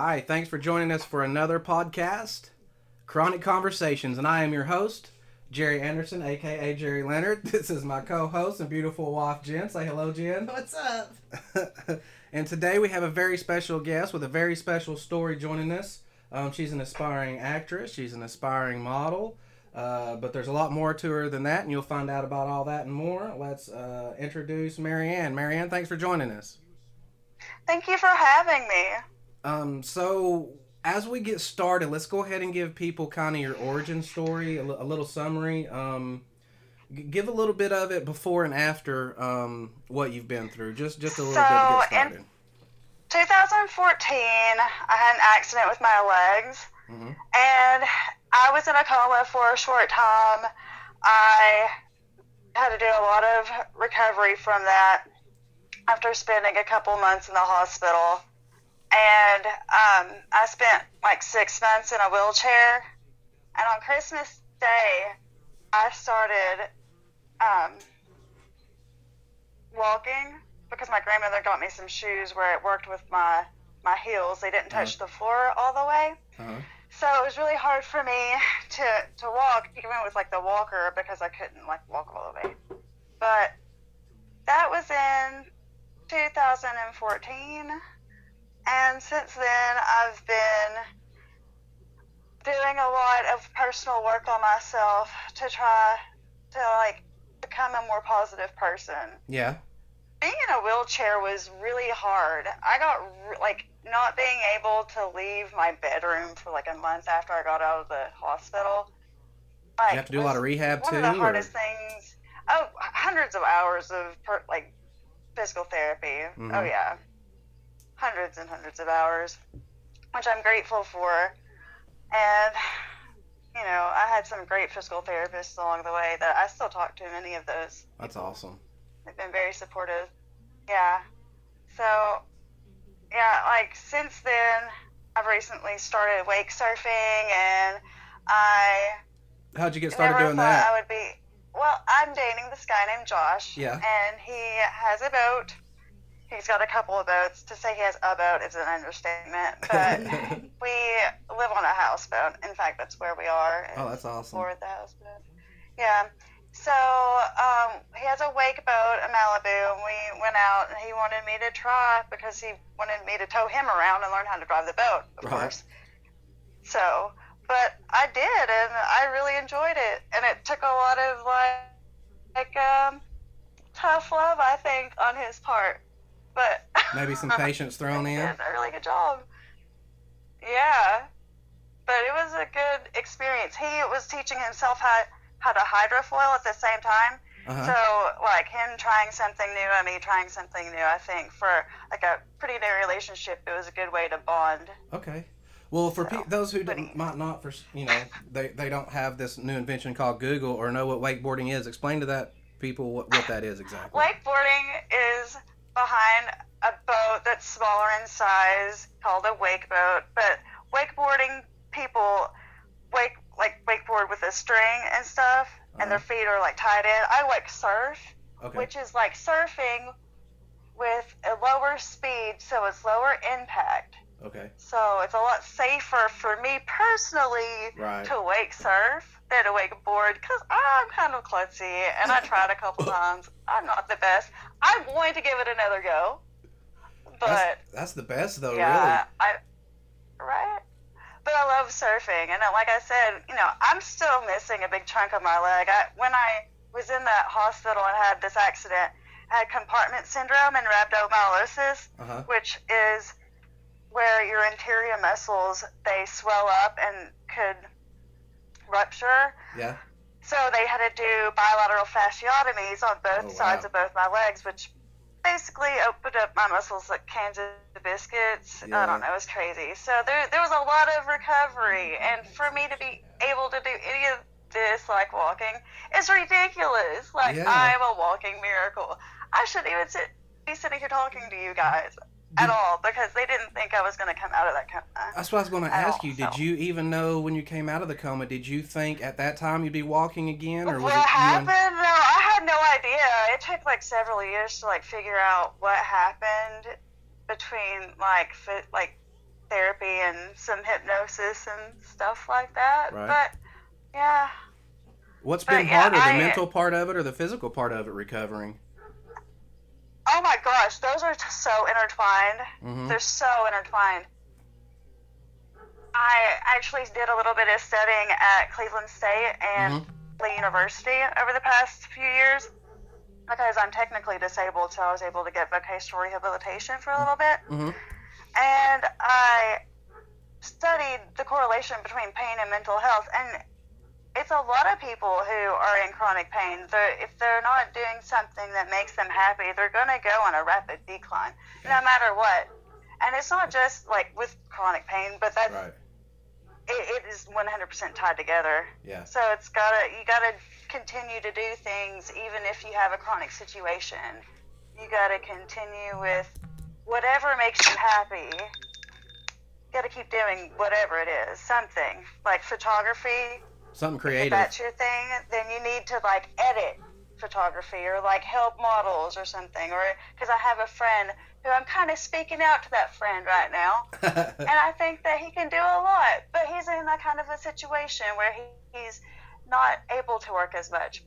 Hi, thanks for joining us for another podcast, Chronic Conversations, and I am your host, Jerry Anderson, aka Jerry Leonard. This is my co-host and beautiful wife, Jen. Say hello, Jen. What's up? and today we have a very special guest with a very special story joining us. Um, she's an aspiring actress. She's an aspiring model. Uh, but there's a lot more to her than that, and you'll find out about all that and more. Let's uh, introduce Marianne. Marianne, thanks for joining us. Thank you for having me. Um, so as we get started, let's go ahead and give people kind of your origin story, a, l- a little summary. Um, g- give a little bit of it before and after um, what you've been through, just just a little bit to So, get started. in- 2014, I had an accident with my legs, Mhm. and I was in a coma for a short time. I had to do a lot of recovery from that after spending a couple months in the hospital. And um, I spent like six months in a wheelchair. And on Christmas Day, I started um, walking because my grandmother got me some shoes where it worked with my my heels. They didn't touch the floor all the way. Uh-huh. So it was really hard for me to to walk even with like the walker because I couldn't like walk all the way. But that was in 2014 and since then I've been doing a lot of personal work on myself to try to like become a more positive person Yeah. being in a wheelchair was really hard. I got like not being able to leave my bedroom for like a month after I got out of the hospital. Like, You have to do a lot of rehab one too. of the or- hardest things. Oh, hundreds of hours of per, like physical therapy. Mhm. Oh yeah, hundreds and hundreds of hours, which I'm grateful for. And you know, I had some great physical therapists along the way that I still talk to many of those. That's awesome. They've been very supportive. Yeah. So, yeah, like since then, I've recently started wake surfing, and I How'd you get started doing that? I would be. Well, I'm dating this guy named Josh. Yeah. And he has a boat. He's got a couple of boats. To say he has a boat is an understatement, but we live on a houseboat. In fact, that's where we are. oh, that's awesome. Or the houseboat. Yeah. So um, he has a wake boat in Malibu, and we went out, and he wanted me to try because he wanted me to tow him around and learn how to drive the boat, of Right. course. So, but I did, and I really enjoyed it, and it took a lot of like, like um, tough love, I think, on his part, but Maybe some patience thrown in. did a really good job. Yeah, but it was a good experience. He was teaching himself how how to hydrofoil at the same time. Uh-huh. So like him trying something new and me trying something new. I think for like a pretty new relationship, it was a good way to bond. Okay. Well, for So, pe- those who don't, might not, for you know, they, they don't have this new invention called Google or know what wakeboarding is. Explain to that people what, what that is exactly. Wakeboarding is behind a boat that's smaller in size called a wake boat, but wakeboarding people wake like wakeboard with a string and stuff, and their uh-huh. feet are like tied in. I like surf, Okay. which is like surfing with a lower speed, so it's lower impact. Okay. So it's a lot safer for me personally Right. to wake surf to wakeboard because I'm kind of klutzy and I tried a couple times. I'm not the best. I'm going to give it another go. But that's, that's the best though, yeah, I right. But I love surfing, and uh, like I said, you know, I'm still missing a big chunk of my leg. I, when I was in that hospital and had this accident, I had compartment syndrome and rhabdomyolysis. Uh huh. which is where your interior muscles they swell up and could rupture. Yeah. So they had to do bilateral fasciotomies on both Oh, sides wow. of both my legs, which basically opened up my muscles like cans of biscuits. Yeah. I don't know, it was crazy. So there, there was a lot of recovery, and for me to be able to do any of this, like walking, is ridiculous. Like Yeah. I'm a walking miracle. I shouldn't even sit, be sitting here talking to you guys at all because they didn't think I was going to come out of that coma. That's what I was going to ask all, you. Did so. you even know when you came out of the coma? Did you think at that time you'd be walking again, or was what happened? And, No, I had no idea. It took like several years to like figure out what happened between like fi- like therapy and some hypnosis and stuff like that. Right. But yeah, What's But, been yeah, harder, the I- mental part of it or the physical part of it recovering? Oh my gosh, those are just so intertwined. hmm They're so intertwined. I actually did a little bit of studying at Cleveland State and Lee University over the past few years because I'm technically disabled, so I was able to get vocational rehabilitation for a little bit. hmm And I studied the correlation between pain and mental health. And it's a lot of people who are in chronic pain. They're, if they're not doing something that makes them happy, they're going to go on a rapid decline, no matter what. And it's not just like with chronic pain, but that's Right. it, it is 100% tied together. Yeah. So it's gotta you gotta continue to do things even if you have a chronic situation. You gotta continue with whatever makes you happy. You gotta keep doing whatever it is, something like photography. Something If creative. that's your thing, then you need to like edit photography or like help models or something. Or because I have a friend who I'm kind of speaking out to that friend right now and I think that he can do a lot. But he's in that kind of a situation where he, he's not able to work as much.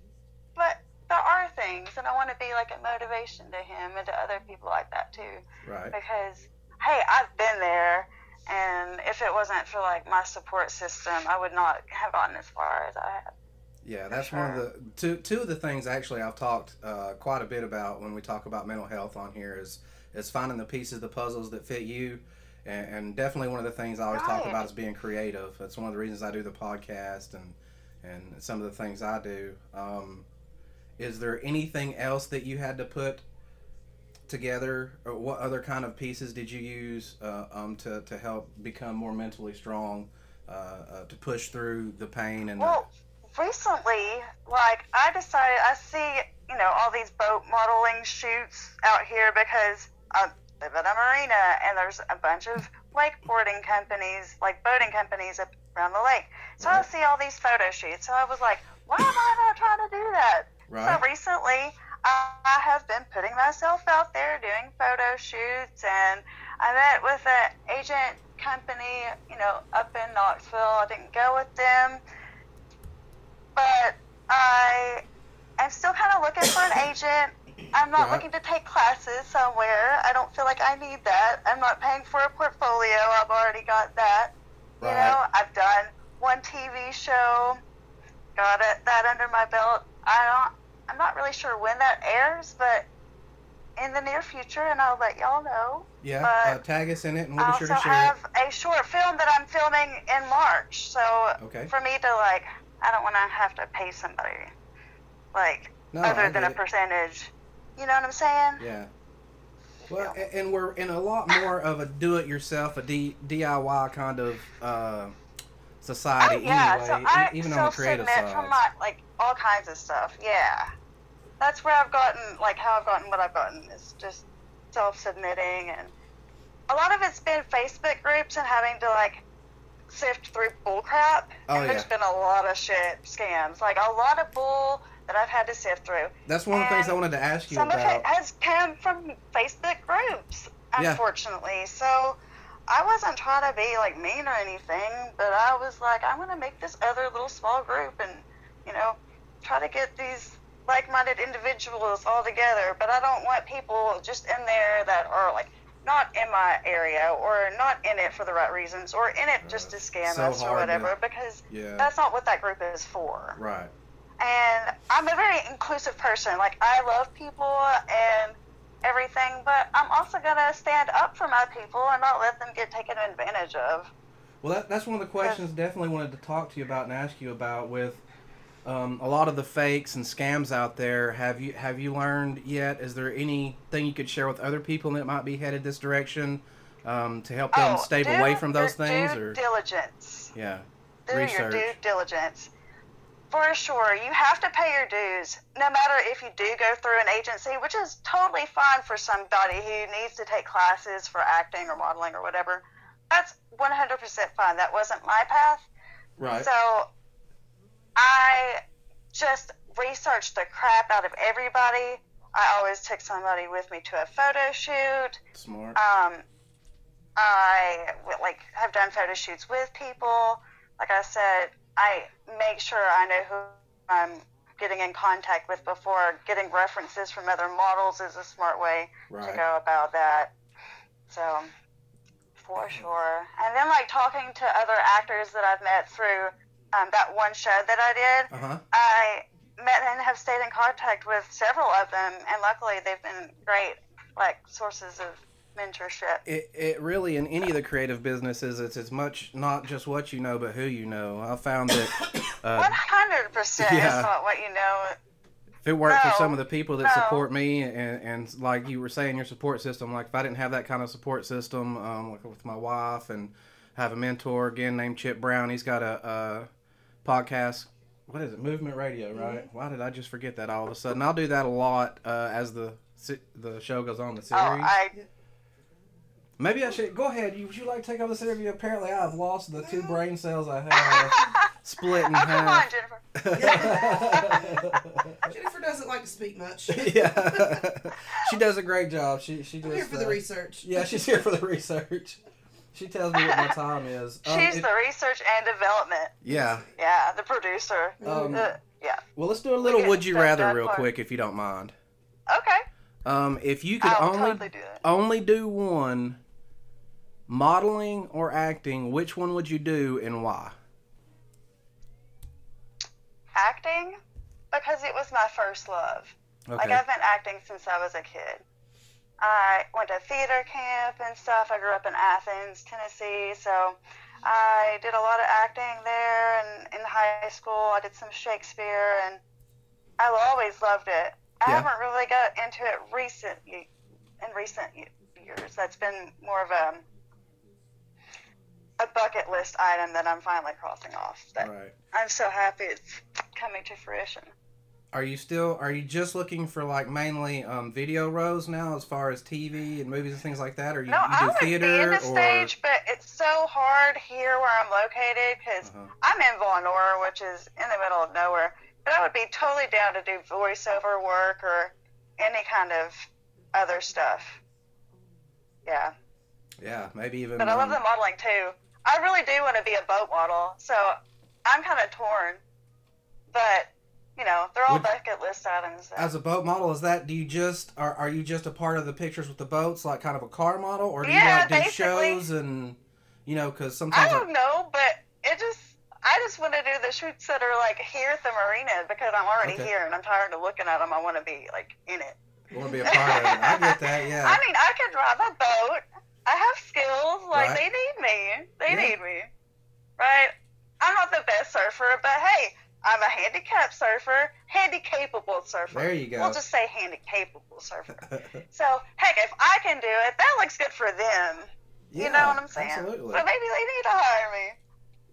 But there are things, and I want to be like a motivation to him and to other people like that too. right. Because hey, I've been there, and if it wasn't for like my support system, I would not have gotten as far as I have. Yeah, that's one of the two two of the things actually I've talked uh, quite a bit about when we talk about mental health on here is is finding the pieces, the puzzles that fit you, and, and definitely one of the things I always talk about is being creative. That's one of the reasons I do the podcast and and some of the things I do. Um, is there anything else that you had to put together, or what other kind of pieces did you use uh, um, to to help become more mentally strong, uh, uh, to push through the pain and the- Well, recently, like I decided, I see, you know, all these boat modeling shoots out here because I live at a marina and there's a bunch of wakeboarding companies, like boating companies up around the lake. So I Right. see all these photo shoots. So I was like, why am I not trying to do that? right? So recently, I, have been putting myself out there doing photo shoots, and I met with an agent company, you know, up in Knoxville. I didn't go with them, but I am still kind of looking for an agent. I'm not Right. looking to take classes somewhere. I don't feel like I need that. I'm not paying for a portfolio. I've already got that. You know, I've done one TV show, got it, that under my belt. I don't. I'm not really sure when that airs, but in the near future, and I'll let y'all know. Yeah, uh, tag us in it, and we'll I be sure to share I also have a short film that I'm filming in March. So. Okay. for me to like, I don't want to have to pay somebody, like No, I other than a it. percentage. You know what I'm saying? Yeah. Well, a- and we're in a lot more of a do-it-yourself, a D- DIY kind of uh, society Oh yeah, anyway, so I even on the creative side. from my like all kinds of stuff. Yeah, that's where I've gotten like how I've gotten what I've gotten is just self-submitting, and a lot of it's been Facebook groups and having to like sift through bull crap. Oh, and There's been a lot of shit scams, like a lot of bull that I've had to sift through. That's one of the things I wanted to ask you Some of it has come from Facebook groups, unfortunately. Yeah. So I wasn't trying to be like mean or anything, but I was like, I'm gonna make this other little small group and, you know, try to get these like-minded individuals all together. But I don't want people just in there that are like not in my area or not in it for the right reasons or in it just to scam so us or hard to- whatever because yeah. that's not what that group is for Right. and I'm a very inclusive person. Like I love people and everything, but I'm also gonna stand up for my people and not let them get taken advantage of. Well, that, that's one of the questions definitely wanted to talk to you about and ask you about with um, a lot of the fakes and scams out there. Have you have you learned yet? Is there anything you could share with other people that might be headed this direction um, to help them stay away from those things? Due Or diligence. yeah, Do your research. due diligence. For sure, you have to pay your dues, no matter if you do go through an agency, which is totally fine for somebody who needs to take classes for acting or modeling or whatever. That's 100% fine. That wasn't my path. right. So I just researched the crap out of everybody. I always took somebody with me to a photo shoot. Smart. Um, I like have done photo shoots with people. Like I said, I make sure I know who I'm getting in contact with before getting references from other models is a smart way Right. to go about that. So, for sure. And then like talking to other actors that I've met through um, that one show that I did, Uh huh. I met and have stayed in contact with several of them, and luckily they've been great like sources of mentorship. It, it really in any of the creative businesses it's as much not just what you know but who you know i found that uh, One hundred percent is not what you know. if it weren't for some of the people that no. support me and, and like you were saying your support system like if i didn't have that kind of support system um, like with my wife and have a mentor again named chip brown he's got a, a podcast what is it movement radio right why did i just forget that all of a sudden i'll do that a lot uh, as the the show goes on the series Oh, I Maybe I should go ahead. You, would you like to take over this interview? Apparently, I've lost the two brain cells I have. Split in oh come on, half. Jennifer. Jennifer doesn't like to speak much. yeah, she does a great job. She she I'm here for the uh, research. Yeah, she's here for the research. She tells me what my time is. Um, She's it- the research and development. yeah. Yeah, the producer. Um, Uh, yeah. Well, let's do a little would you rather real for- quick, if you don't mind. Okay. Um, if you could I'll only totally do only do one, modeling or acting, which one would you do and why? Acting, because it was my first love. Like I've been acting since I was a kid. I went to theater camp and stuff. I grew up in Athens, Tennessee, so I did a lot of acting there. And in high school, I did some Shakespeare, and I always loved it. I Yeah. haven't really got into it recent in recent years. That's been more of a a bucket list item that I'm finally crossing off. That Right. I'm so happy it's coming to fruition. Are you still? Are you just looking for like mainly um, video roles now, as far as TV and movies and things like that, or you, No, you I do would theater be in the or? stage, but it's so hard here where I'm located because Uh-huh. I'm in Vonore, which is in the middle of nowhere. But I would be totally down to do voiceover work or any kind of other stuff. Yeah, Yeah, maybe even. but I love the modeling too. I really do want to be a boat model, so I'm kind of torn. But you know, they're all Would- bucket list items. that- As a boat model, is that do you just are, are you just a part of the pictures with the boats, like kind of a car model, or do you like do shows and you know because sometimes I don't know, but it just I just want to do the shoots that are like here at the marina because I'm already Okay. here and I'm tired of looking at them. I want to be like in it. I want to be a part of it. I get that. Yeah. I mean, I can drive a boat. I have skills. Like Right. they need me. They Yeah. need me. Right? I'm not the best surfer, but hey, I'm a handicapped surfer, handy capable surfer. There you go. We'll just say handy capable surfer. So heck, if I can do it, that looks good for them. you know what I'm saying? Absolutely. So maybe they need to hire me.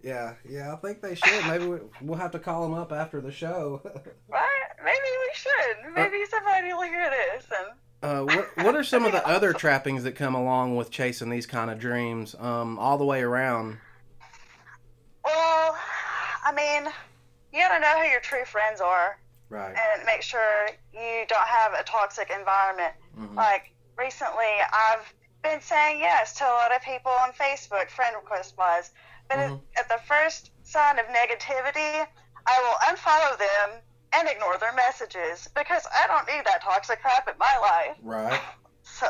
Yeah, yeah. I think they should. Maybe we, we'll have to call them up after the show. Right? Maybe we should. Maybe somebody will hear this and Uh, what what are some of the other trappings that come along with chasing these kind of dreams, um, all the way around? well, I mean, you gotta know who your true friends are Right. and make sure you don't have a toxic environment. Mhm. Like recently, I've been saying yes to a lot of people on Facebook, friend request wise, but at- Mhm. at the first sign of negativity, I will unfollow them and ignore their messages because I don't need that toxic crap in my life. Right. So.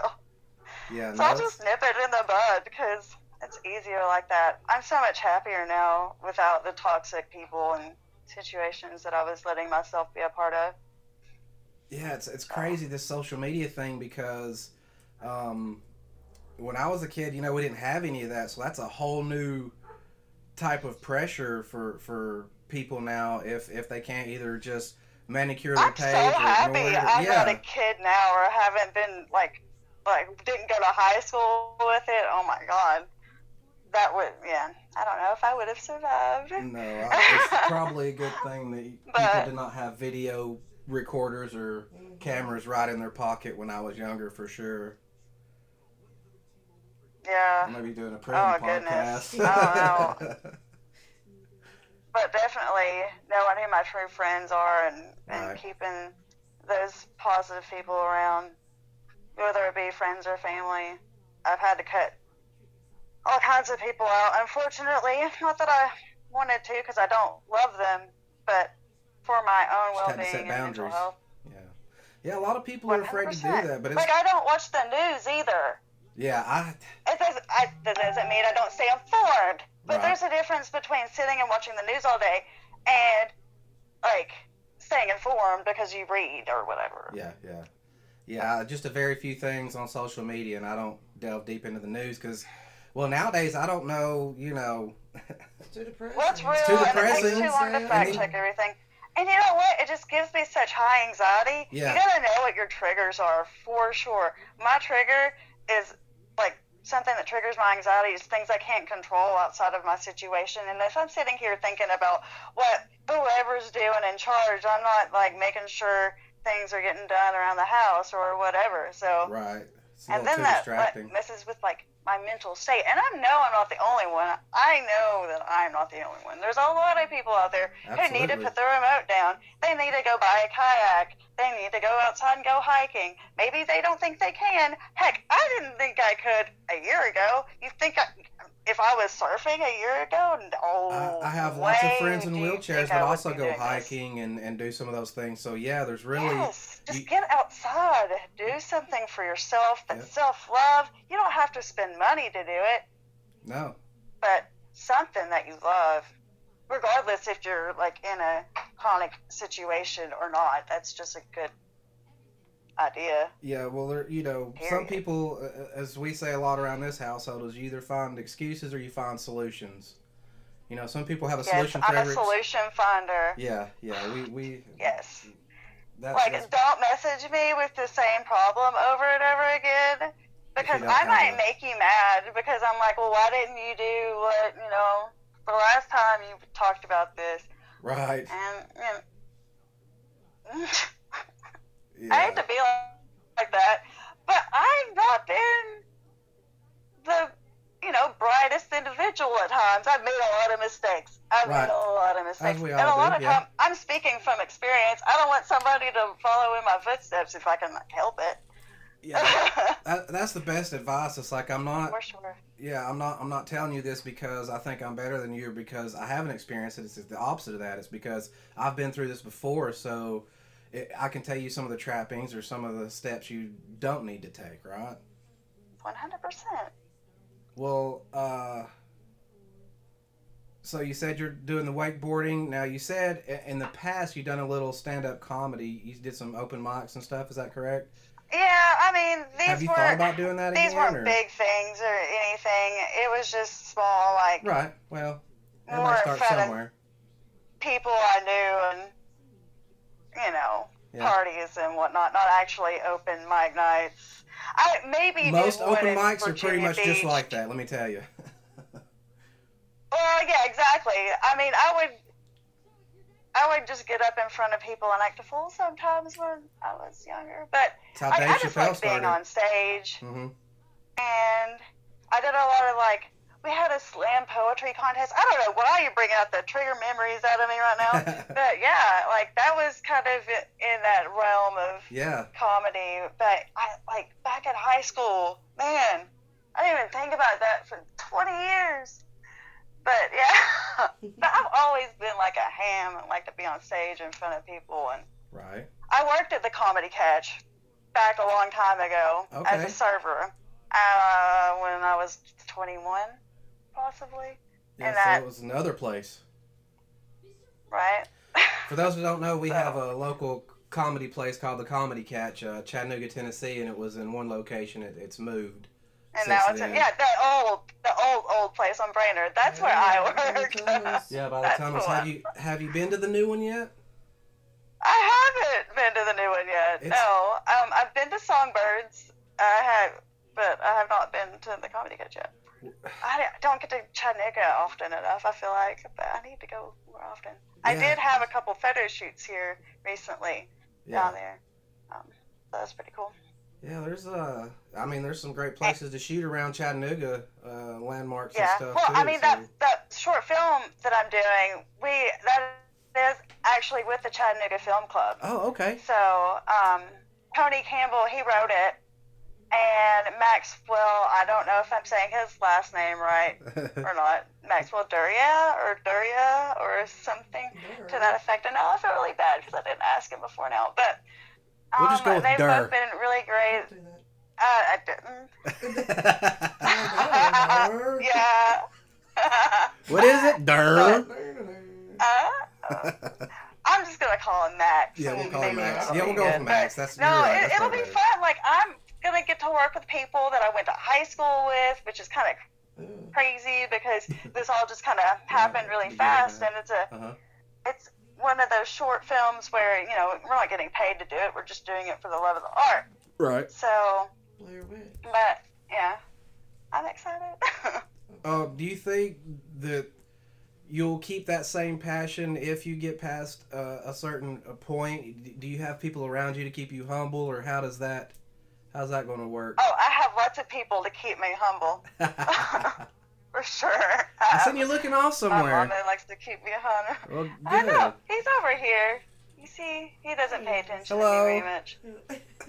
Yeah. So no, I'll just nip it in the bud because it's easier like that. I'm so much happier now without the toxic people and situations that I was letting myself be a part of. Yeah, it's it's crazy this social media thing because um, when I was a kid, you know, we didn't have any of that, so that's a whole new type of pressure for for people now if if they can't either just manicure their I'm page so or happy it. I'm yeah. not a kid now or haven't been like like didn't go to high school with it. Oh my god. That would yeah. I don't know if I would have survived. No, it's probably a good thing that people did not have video recorders or cameras right in their pocket when I was younger, for sure. Yeah. I may be doing a oh, prison Oh, podcast. goodness. Oh, but definitely knowing who my true friends are and, and Right. keeping those positive people around, whether it be friends or family. I've had to cut all kinds of people out. Unfortunately, not that I wanted to, because I don't love them, but for my own Just had to well-being set and mental health. Yeah. Yeah, a lot of people are afraid to do that, but it's like I don't watch the news either. yeah, I It doesn't. I, that doesn't mean I don't stay informed. But Right. there's a difference between sitting and watching the news all day and like staying informed because you read or whatever. yeah, yeah. Yeah, just a very few things on social media and I don't delve deep into the news cuz well, nowadays I don't know, you know, It's too depressing. What's real too and it takes depressing. too long to fact check everything. And you know what? It just gives me such high anxiety. Yeah. You gotta know what your triggers are for sure. My trigger is like something that triggers my anxiety is things I can't control outside of my situation. And if I'm sitting here thinking about what whoever's doing in charge, I'm not like making sure things are getting done around the house or whatever. So right. And then that like, messes with like my mental state. And I know I'm not the only one. I know that I'm not the only one. There's a lot of people out there who need to put the remote down. They need to go buy a kayak. They need to go outside and go hiking. Maybe they don't think they can. Heck, I didn't think I could a year ago. You think I, if I was surfing a year ago? Oh, I, I have lots of friends in wheelchairs that I also go this? hiking and, and do some of those things. So yeah, there's really Yes, just you- get outside. Do something for yourself. That's Yeah. self love. You don't have to spend money to do it, no. but something that you love, regardless if you're like in a chronic situation or not. That's just a good idea. Yeah, well, there, you know, some people, uh, as we say a lot around this household, is you either find excuses or you find solutions. You know, some people have a Yes, solution for I'm a solution finder. Yeah, yeah, we we. Yes. That's, Like, that's- don't message me with the same problem over and over again. Because I might a- make you mad because I'm like, well, why didn't you do what, you know, the last time you talked about this? right. And, know, Yeah. I hate to be like that, but I've not been the, you know, brightest individual at times. I've made a lot of mistakes. I've Right. made a lot of mistakes. and a lot do, of yeah. I'm speaking from experience. I don't want somebody to follow in my footsteps if I can help it. yeah. That, that's the best advice. It's like I'm not. For sure. Yeah, I'm not. I'm not telling you this because I think I'm better than you, because I haven't experienced it. It's the opposite of that. It's because I've been through this before, so it, I can tell you some of the trappings or some of the steps you don't need to take. Right. 100%. Well, uh, so you said you're doing the wakeboarding. Now you said in the past you've done a little stand-up comedy. You did some open mics and stuff. Is that correct? Yeah, I mean, these Have you thought about doing that these again? weren't or- big things or anything. It was just small, like Right. Well, everybody starts somewhere. people I knew and you know Yeah. parties and whatnot. Not actually open mic nights. I maybe Most open mics are pretty much just like that. Let me tell you. Well, yeah, exactly. I mean, I would. I would just get up in front of people and act a fool sometimes when I was younger, but I, just Chappelle like being started. on stage. hmm and I did a lot of like we had a slam poetry contest. I don't know why you bring out the trigger memories out of me right now, but yeah, like that was kind of in that realm of yeah. comedy. But I like back in high school, man, I didn't even think about that for 20 years. But yeah, but I've always been like a ham and like to be on stage in front of people. And Right. I worked at the Comedy Catch back a long time ago as a server uh, when I was 21, possibly. Yeah. And so that- it was another place. Right? For those who don't know, we So- have a local comedy place called the Comedy Catch, uh, Chattanooga, Tennessee, and it was in one location. It, it's moved. and now it's then. yeah, that old, the old, old place on Brainerd. That's where I worked. Thomas. Yeah, by the That's time cool. have you have you been to the new one yet? I haven't been to the new one yet. It's- No, um, I've been to Songbirds. I have, but I have not been to the Comedy Catch yet. I don't get to Chattanooga often enough. I feel like, but I need to go more often. I did have a couple photo shoots here recently Yeah. down there. Um, so that's pretty cool. Yeah, there's uh, I mean, there's some great places to shoot around Chattanooga, uh, landmarks Yeah. and stuff Well, too. I mean so- that that short film that I'm doing, we that is actually with the Chattanooga Film Club. Oh, okay. So um, Tony Campbell, he wrote it, and Maxwell. I don't know if I'm saying his last name right or not. Maxwell Duria or Duria or something to that effect. And I know I feel really bad because I didn't ask him before now, but um, We'll just go with they've Dur. both been really great. Uh, I didn't. Yeah. what is it? Dur. Uh, I'm just gonna call him Max. Yeah, we'll call him Max. Yeah, we'll go with Max. That's no, right. it, That's it'll probably be fun. Like I'm gonna get to work with people that I went to high school with, which is kind of Ugh. crazy because this all just kind of happened really fast, and it's a Uh-huh. it's one of those short films where you know we're not getting paid to do it; we're just doing it for the love of the art. Right. So, but yeah, I'm excited. Uh, do you think that you'll keep that same passion if you get past uh, a certain point? Do you have people around you to keep you humble, or how does that how's that going to work? oh, I have lots of people to keep me humble, for sure. I seen you looking off My somewhere. mama likes to keep me humble. Well, I know. He's over here. You see, he doesn't pay attention Hello. to me very much.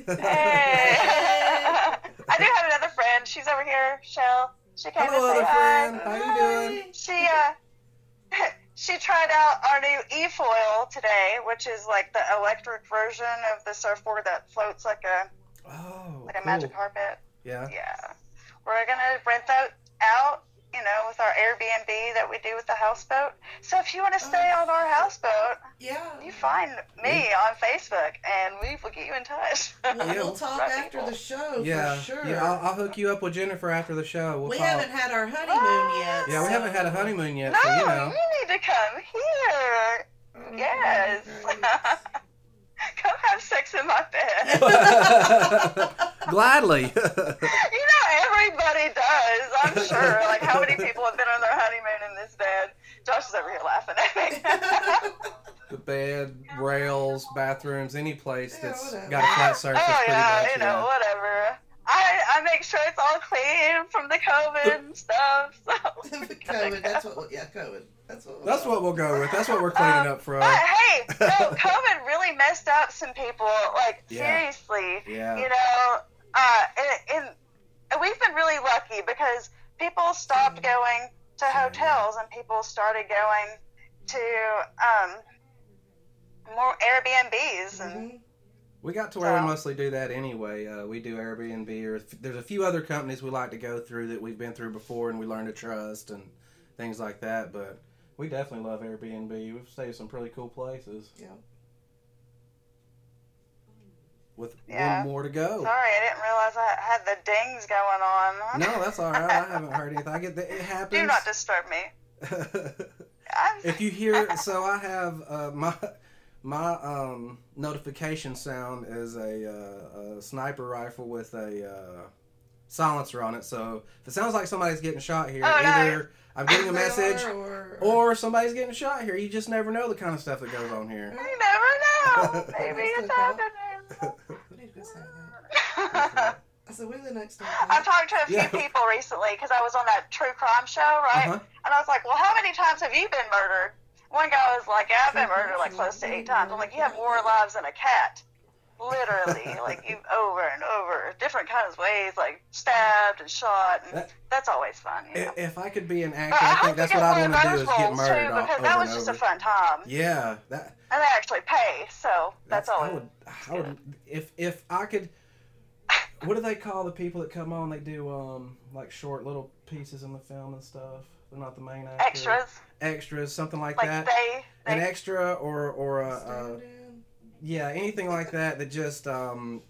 Hey. I do have another friend. She's over here, Shell. She came Hello, to say other hi. friend. How you doing? She uh, she tried out our new e-foil today, which is like the electric version of the surfboard that floats like a Oh, like a cool. magic carpet. Yeah. Yeah, we're gonna rent that out. You know, with our Airbnb that we do with the houseboat. So if you want to oh, stay on our houseboat, Yeah. you find me on Facebook, and we will get you in touch. We'll, Yeah. we'll talk Right after people. the show Yeah, for sure. yeah. I'll, I'll hook you up with Jennifer after the show. We'll we talk. haven't had our honeymoon ah! yet. Yeah, we haven't had a honeymoon yet, no, so you know. you need to come here. Oh, Yes. great. come have sex in my bed. Gladly. you know, everybody does. I'm sure. Like, how many people have been on their honeymoon in this bed? Josh is over here laughing at me. the bed, rails, bathrooms, any place Yeah, that's whatever. got a flat surface. oh pretty yeah, you know, whatever. I I make sure it's all clean from the COVID and stuff. So. COVID. That's what. we'll- Yeah, COVID. That's what. we'll That's call what we'll go with. That's what we're cleaning Um, up from. But hey, no, COVID really messed up some people. Like Yeah. seriously, Yeah. you know, uh, and, and and we've been really lucky because people stopped going to hotels and people started going to um, more Airbnbs and Mhm. We got to where we mostly do that anyway. Uh, we do Airbnb, or if- there's a few other companies we like to go through that we've been through before and we learn to trust and things like that. But we definitely love Airbnb. We've stayed some pretty cool places. Yeah. With Yeah. one more to go. sorry, I didn't realize I had the dings going on. No, that's all right. I haven't heard anything. I get that it happens. Do not disturb me. If you hear, so I have uh, my my um, notification sound is a, uh, a sniper rifle with a uh, silencer on it. So if it sounds like somebody's getting shot here, Oh, either I'm getting a message are, or, or somebody's getting shot here. You just never know the kind of stuff that goes on here. you never know. Maybe it's That's happening. We need to go say that. I said, when the next time? I've talked to a few Yeah. people recently because I was on that true crime show, right? Uh-huh. And I was like, well, how many times have you been murdered? One guy was like, I've been murdered like close to eight times. I'm like, you have more lives than a cat. Literally, like you over and over, different kinds of ways, like stabbed and shot, and That- that's always fun. You know? If I could be an actor, I I think that's what I want to do is get murdered too, o- because that was just over. a fun time, Yeah, that and they actually pay, so that's, I always. would, I would, if if I could. What do they call the people that come on? They do um like short little pieces in the film and stuff. They're not the main actor. Extras, Extras, something like, like that. they, An extra or or a, uh, Stand in. yeah, anything like that. That just um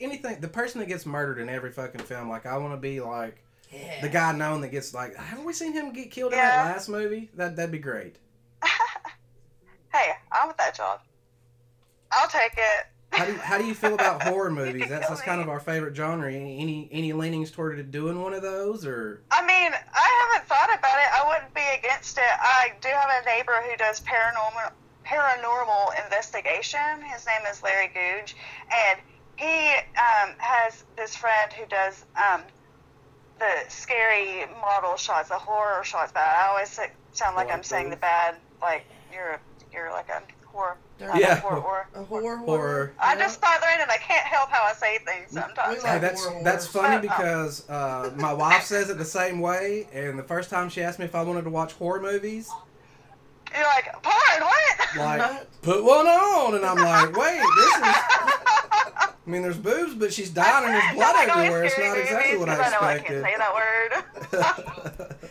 anything. The person that gets murdered in every fucking film. Like I want to be like Yeah. the guy known that gets like. Haven't we seen him get killed in that last movie? That that'd be great. hey, I'm with that job. I'll take it. How do you, how do you feel about horror movies? That's that's kind of our favorite genre. Any any, any leanings toward doing one of those or? I mean, I haven't thought about it. I wouldn't be against it. I do have a neighbor who does paranormal paranormal investigation. His name is Larry Googe, and he um, has this friend who does um, the scary model shots, the horror shots. But I always sound like Like I'm saying the bad, like you're you're like a horror Dirty. Yeah. Horror. A horror. Horror. I Yeah. just Southern and I can't help how I say things sometimes. We Hey, that's horror that's horrors. funny Uh, uh. because uh, my wife says it the same way. And the first time she asked me if I wanted to watch horror movies, You're like, porn, what? like put one on, and I'm like, wait, this is. I mean, there's boobs, but she's dying and there's blood like everywhere. It's not exactly movies, what 'cause I I know I expected. can't say that word.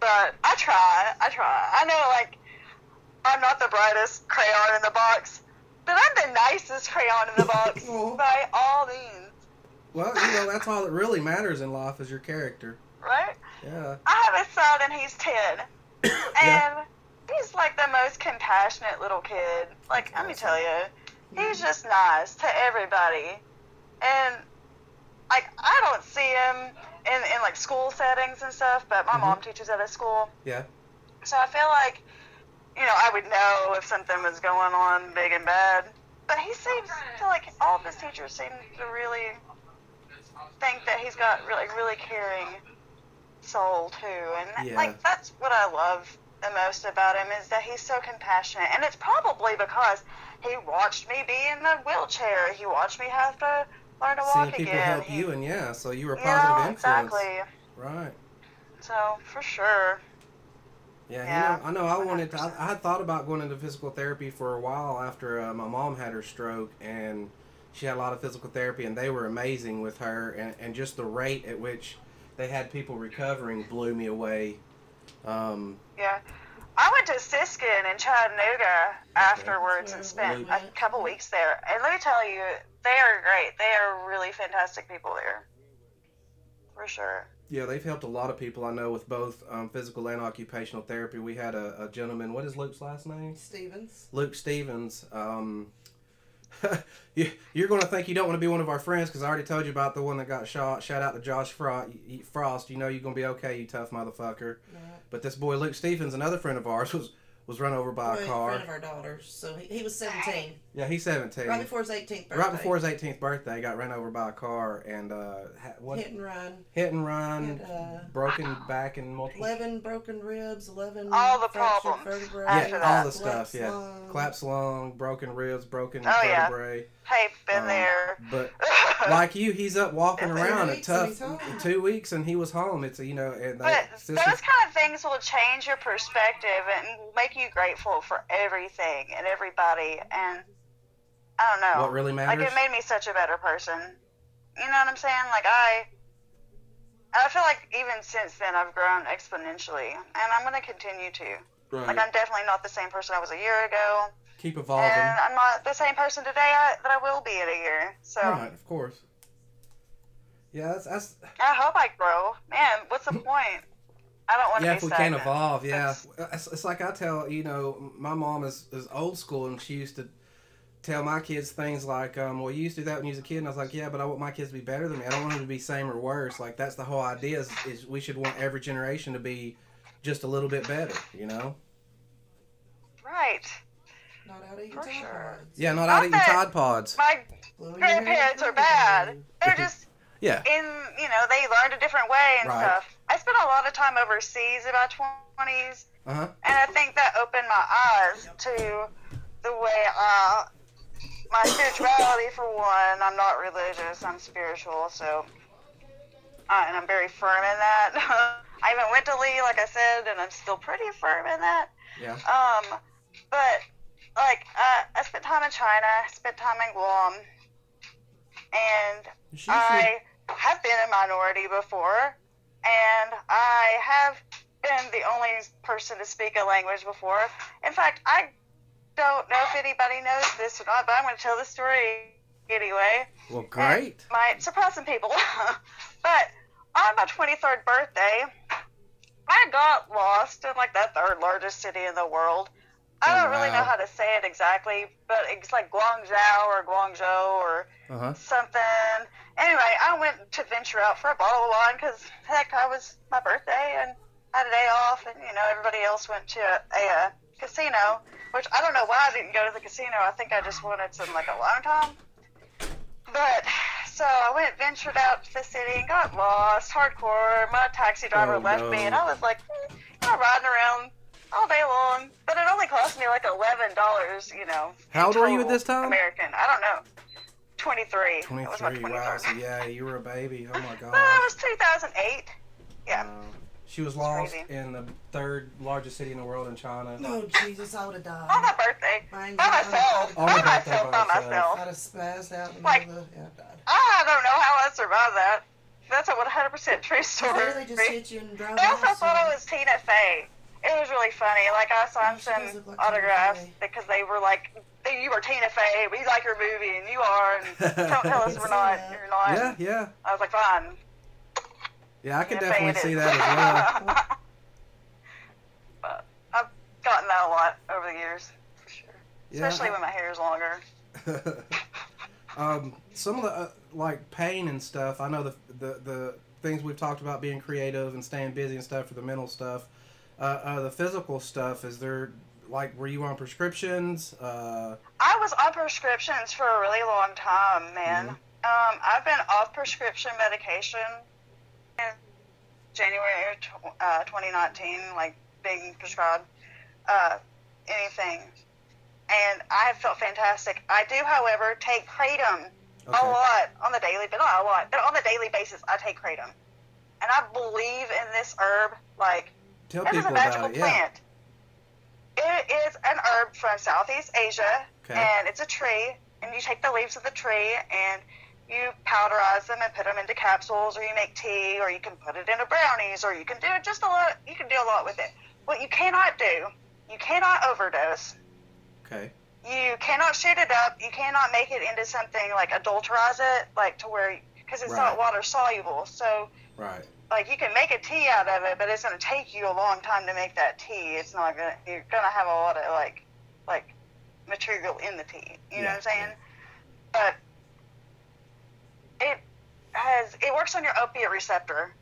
But I try. I try. I know, like, I'm not the brightest crayon in the box, but I'm the nicest crayon in the box Aw. by all means, well, you know, that's all that really matters in life is your character. right? Yeah. I have a son and he's 10. And Yeah. he's like the most compassionate little kid. Like, let me tell you, he's just nice to everybody. And, like, I don't see him in, in like, school settings and stuff, but my Mhm. mom teaches at a school. Yeah. So I feel like, you know, I would know if something was going on big and bad. But he seems, to like all of his teachers seem to really think that he's got really, really caring soul too. And Yeah. like that's what I love the most about him is that he's so compassionate. And it's probably because he watched me be in the wheelchair. He watched me have to learn to Seeing walk people again. help He- you, and yeah, so you were a you positive know, influence. exactly. Right. So for sure. Yeah, Yeah. You know, I know. I wanted to. I, I had thought about going into physical therapy for a while after uh, my mom had her stroke, and she had a lot of physical therapy, and they were amazing with her, and, and just the rate at which they had people recovering blew me away. Um, Yeah. I went to Siskin in Chattanooga afterwards and spent a couple weeks there. And let me tell you, they are great. They are really fantastic people there. For sure. Yeah, they've helped a lot of people I know with both um, physical and occupational therapy. We had a, a gentleman. What is Luke's last name? Stevens. Luke Stevens. Um, you, you're going to think you don't want to be one of our friends because I already told you about the one that got shot. Shout out to Josh Frost. Frost. You know you're going to be okay, you tough motherfucker. Right. But this boy Luke Stevens, another friend of ours, was was run over by a car. friend of our daughters. So he, he was 17. Yeah, he's 17. Right before his 18th birthday. Right before his 18th birthday, got run over by a car and uh, what Hit and run. hit and run, Had, uh, broken back and multiple. 11 broken ribs, 11 All the problems vertebrae. after Yeah, that. all the stuff. Yeah, lung. collapsed lung, broken ribs, broken Oh, yeah. vertebrae. Hey, been Um, there. But like you, he's up walking around a tough two weeks, and he was home. It's you know, and they, But it's those kind of things will change your perspective and make you grateful for everything and everybody. And I don't know. what really matters? Like it made me such a better person. You know what I'm saying? Like I, I feel like even since then I've grown exponentially, and I'm gonna continue to. right. Like I'm definitely not the same person I was a year ago, Keep evolving. and I'm not the same person today I, that I will be in a year. So Right, of course. Yeah, that's, that's I hope I grow. Man, what's the mm. point? I don't want to yeah. If we can't evolve, yeah. It's, it's like I tell you know, my mom is, is old school, and she used to tell my kids things like, um, "Well, you used to do that when you was a kid," and I was like, "Yeah, but I want my kids to be better than me. I don't want them to be same or worse. Like that's the whole idea. Is, is we should want every generation to be just a little bit better, you know? Right. Not out eating For Tide sure. Pods. Yeah, not Not out eating that- Tide Pods. My Blowing grandparents are bad. They're just Yeah, in, you know, they learned a different way and Right. stuff. I spent a lot of time overseas in my 20s, uh huh. and I think that opened my eyes to the way uh, my spirituality, for one, I'm not religious, I'm spiritual, so, uh, and I'm very firm in that. I even went to Lee, like I said, and I'm still pretty firm in that. Yeah. Um, but like uh, I spent time in China, i spent time in Guam, and I have been a minority before, and I have been the only person to speak a language before. In fact, I don't know if anybody knows this or not, but I'm going to tell the story anyway. well, great. Might surprise some people. but on my 23rd birthday, I got lost in like the third largest city in the world. I Oh, don't really know how to say it exactly, but it's like Guangzhou or Guangzhou or Uh huh. something. Anyway, I went to venture out for a bottle of wine because heck, I was my birthday and I had a day off, and you know everybody else went to a, a, casino, which I don't know why I didn't go to the casino. I think I just wanted some like alone time. But so I went ventured out to the city and got lost hardcore. My taxi driver Oh, left no. me, and I was like, hmm, know, riding around all day long. But it only cost me like eleven dollars, you know. How old were you at this time? American. I don't know. 23. 23. That was my 23rd. Wow. So yeah, you were a baby. Oh my god. Well, it was two thousand eight. Yeah. She was lost crazy. in the third largest city in the world in China. No, Jesus, I would have died. On died. my birthday. Mine, By myself. On By birthday myself. by By myself. I'd have spazzed out in the Like- middle the. Yeah, I died. I don't know how I survived that. That's a 100% true story. There they just hit you and drive I also off. thought so- I was Tina Fey. It was really funny. Like I signed She some like autographs Fey. because they were like, "You are Tina Fey. We like your movie, and you are." And don't tell us we're not. You're not. Yeah, yeah, I was like, "Fine." Yeah. I can definitely see that as well. but I've gotten that a lot over the years, for sure. Yeah, Especially when my hair is longer. um, some of the uh, like pain and stuff. I know the, the the things we've talked about being creative and staying busy and stuff for the mental stuff. Uh, uh, the physical stuff. Is there like were you on prescriptions? Uh, I was on prescriptions for a really long time, man. Mhm. Um, I've been off prescription medication January uh, 2019, like being prescribed uh, anything. And I have felt fantastic. I do, however, take kratom okay. a lot on the daily, but not a lot, but on the daily basis, I take kratom. And I believe in this herb, like, Tell it is a magical it. Yeah. plant. It is an herb from Southeast Asia, Okay. and it's a tree. And you take the leaves of the tree and you powderize them and put them into capsules, or you make tea, or you can put it into brownies, or you can do just a lot. You can do a lot with it. What you cannot do, you cannot overdose. Okay. You cannot shoot it up. You cannot make it into something like adulterize it, like to where because it's Right. not water soluble. So Right. like you can make a tea out of it, but it's going to take you a long time to make that tea. It's not going to, you're going to have a lot of like, like material in the tea. You know what I'm saying? But it has, it works on your opiate receptor,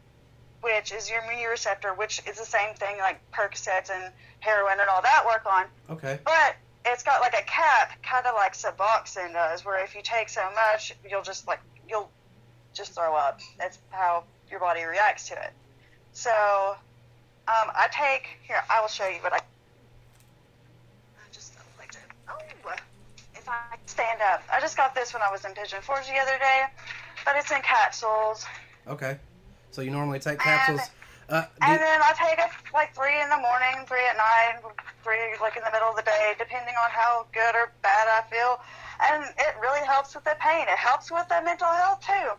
which is your mu receptor, which is the same thing like Percocets and heroin and all that work on. Okay. But it's got like a cap, kind of like Suboxone does, where if you take so much, you'll just like you'll just throw up. That's how your body reacts to it. So um, I take here. I will show you what I. I just don't like that. Oh, if I stand up, I just got this when I was in Pigeon Forge the other day, but it's in capsules. Okay. So you normally take capsules. Uh, And then I take it like three in the morning, three at night, three like in the middle of the day, depending on how good or bad I feel. And it really helps with the pain. It helps with the mental health too.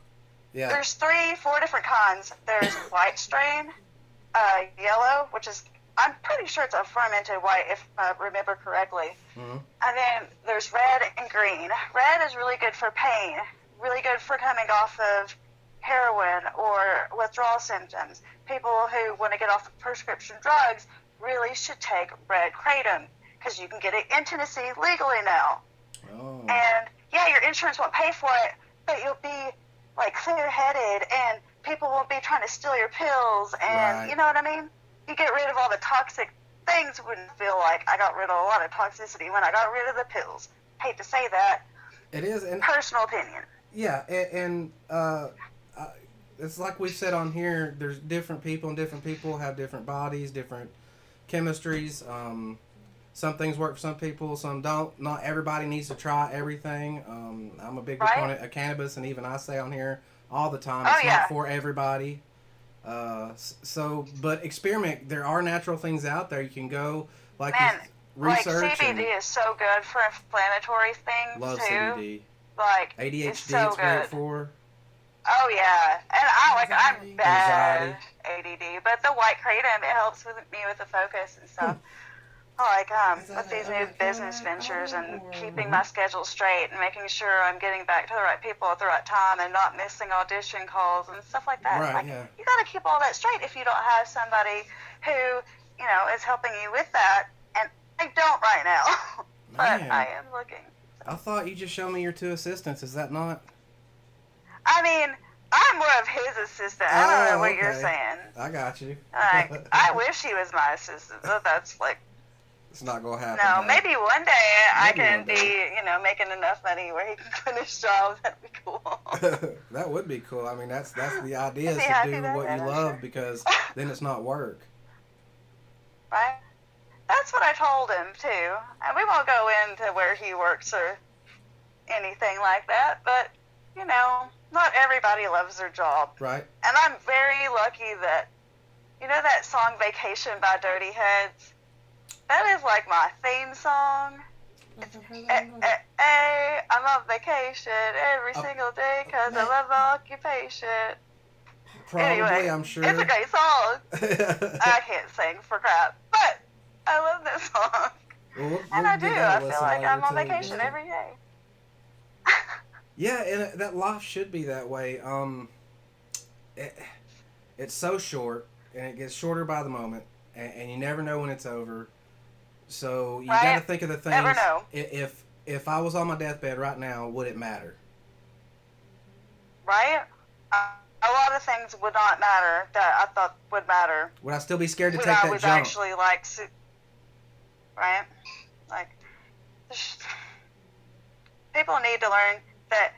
yeah. There's three, four different kinds. There's white strain, uh, yellow, which is I'm pretty sure it's a fermented white if I remember correctly. Mhm. And then there's red and green. Red is really good for pain, really good for coming off of heroin or withdrawal symptoms. People who want to get off prescription drugs really should take red kratom because you can get it in Tennessee legally now. Oh. And yeah, your insurance won't pay for it, but you'll be like clear headed and people won't be trying to steal your pills and Right. you know what I mean? You get rid of all the toxic things wouldn't feel like I got rid of a lot of toxicity when I got rid of the pills. Hate to say that. It is, and Personal opinion. yeah, and, and uh, uh, it's like we said on here. There's different people, and different people have different bodies, different chemistries. Um, some things work for some people, some don't. Not everybody needs to try everything. Um, I'm a big Right. proponent of cannabis, and even I say on here all the time, Oh, it's yeah. not for everybody. Uh, so, but experiment. There are natural things out there. You can go like Man, you Like CBD is so good for inflammatory things love too. CBD. Like ADHD, it's so it's great for. Oh yeah, and I like I'm bad Anxiety. ADD, but the white kratom it helps with me with the focus and stuff. I like um with these new business ventures and keeping my schedule straight and making sure I'm getting back to the right people at the right time and not missing audition calls and stuff like that. Right, Like, yeah. You got to keep all that straight if you don't have somebody who you know is helping you with that. And I don't right now, but Man. I am looking. I thought you just showed me your two assistants. Is that not? I mean, I'm more of his assistant. I don't know Oh, what you're saying. I got you. Like, I wish he was my assistant. But that's like, it's not gonna happen. no, huh? maybe one day I can be, you know, making enough money where he can finish jobs. That'd be cool. that would be cool. I mean, that's that's the idea is to do what you love sure. because then it's not work. right? that's what I told him too. And we won't go into where he works or anything like that, but you know, not everybody loves their job. Right. And I'm very lucky that you know that song Vacation by Dirty Heads? That is like my theme song. I've heard Eh, that one. eh, eh, I'm on vacation every Oh, single day because I love my occupation. Probably, anyway, I'm sure. It's a great song. I can't sing for crap, but I love this song. Well, we'll- And we'll I do. give that a I feel listen like I'm on too. vacation every day. Yeah, and that life should be that way. Um, it, it's so short, and it gets shorter by the moment, and, and you never know when it's over. So you got to think of the things. Never know. If if I was on my deathbed right now, would it matter? right? Uh, a lot of things would not matter that I thought would matter Would I still be scared to when take I that was jump? actually like, right? Like, people need to learn that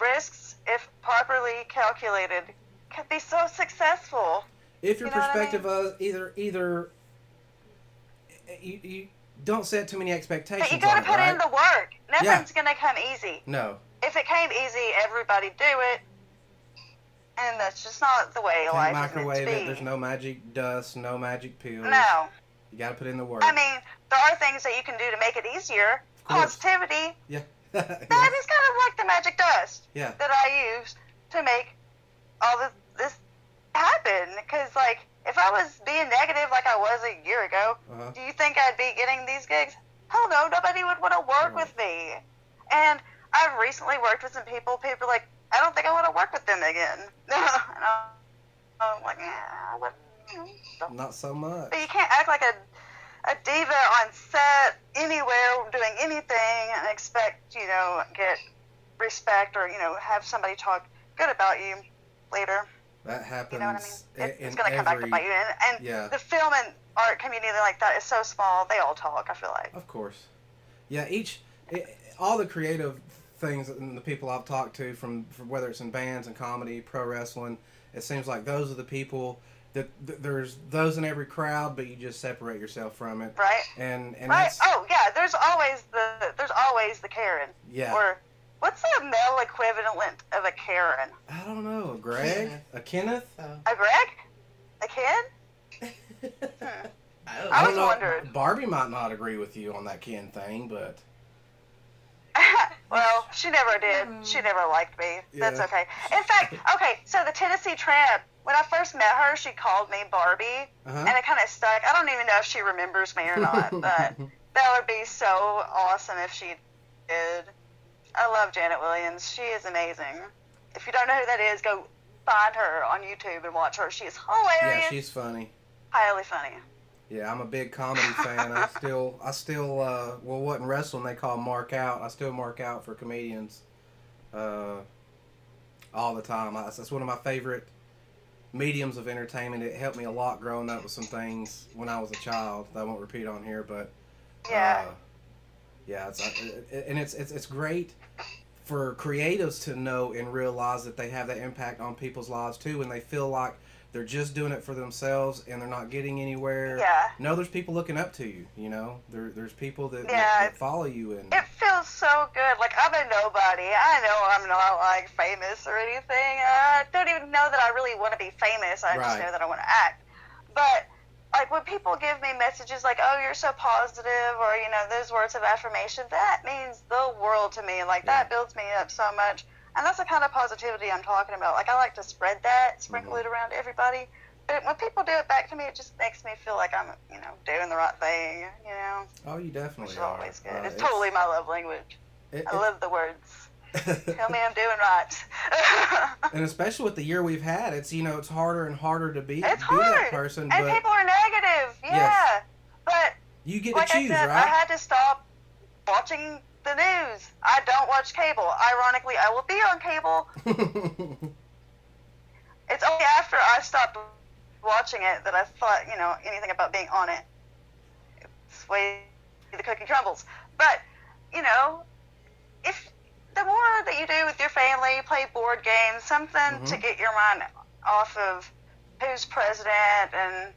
risks, if properly calculated, can be so successful. if your you know what I perspective is either either you, you don't set too many expectations But you gotta on it, put right? in the work. Nothing's gonna come easy. no, If it came easy, everybody do it. And that's just not the way can't life microwave is meant to it. There's no magic dust, no magic pills. no. you got to put in the work. I mean, there are things that you can do to make it easier. Positivity. yeah, That is kind of like the magic dust yeah. that I use to make all this, this happen. Because, like, if I was being negative like I was a year ago, Uh-huh. do you think I'd be getting these gigs? Hell no, nobody would want to work with me. And I've recently worked with some people. People are like, I don't think I want to work with them again. and I'm, like, yeah, I wouldn't. Not so much. But you can't act like a a diva on set anywhere doing anything and expect you know get respect or you know have somebody talk good about you later. That happens You know what I mean? i- It, in it's gonna come back to bite you. And, and Yeah. the film and art community like that is so small. They all talk. I feel like. Of course. Yeah, each i all the creative things and the people I've talked to from, from whether it's in bands and comedy, pro wrestling, it seems like those are the people that th- there's those in every crowd, but you just separate yourself from it. Right. And and right. Oh yeah. There's always the there's always the Karen. yeah. Or what's the male equivalent of a Karen? I don't know, a Greg, Kenneth. a Kenneth. Oh. A Greg? A Ken? I don't I know. was know. wondering. Barbie might not agree with you on that Ken thing, but well, she never did. She never liked me. That's okay. In fact, okay, so the Tennessee Tramp, when I first met her, she called me Barbie, uh-huh. and it kind of stuck. I don't even know if she remembers me or not, but that would be so awesome if she did. I love Janet Williams. She is amazing. If you don't know who that is, go find her on YouTube and watch her. She is hilarious. yeah, she's funny. highly funny. Yeah, I'm a big comedy fan. I still, I still, uh, well, what in wrestling they call mark out. I still mark out for comedians, uh, all the time. I, that's one of my favorite mediums of entertainment. It helped me a lot growing up with some things when I was a child that I won't repeat on here, but Yeah. uh, yeah, it's, uh, and it's, it's it's great for creatives to know and realize that they have that impact on people's lives too, when they feel like they're just doing it for themselves and they're not getting anywhere. Yeah. No, there's people looking up to you. You know, there, there's people that, Yeah. that follow you, and It feels so good. Like I'm a nobody. I know I'm not like famous or anything. I don't even know that I really want to be famous. I Right. just know that I want to act. But like when people give me messages like, "Oh, you're so positive," or you know, those words of affirmation, that means the world to me. Like that builds me up so much. And that's the kind of positivity I'm talking about. Like I like to spread that, sprinkle Mhm. it around everybody. But when people do it back to me, it just makes me feel like I'm, you know, doing the right thing. You know, oh, you definitely which is are. always good. Uh, it's totally my love language. it- I it- love the words. Tell me I'm doing right. and especially with the year we've had, it's you know it's harder and harder to be It's be that hard. person, and but people are negative. Yeah. Yes. But you get like to I choose, said, I had to stop watching the news. I don't watch cable. Ironically, I will be on cable. It's only after I stopped watching it that I thought, you know, anything about being on it. It's the way the cookie crumbles. But, you know, if the more that you do with your family, play board games, something to Mhm. get your mind off of who's president and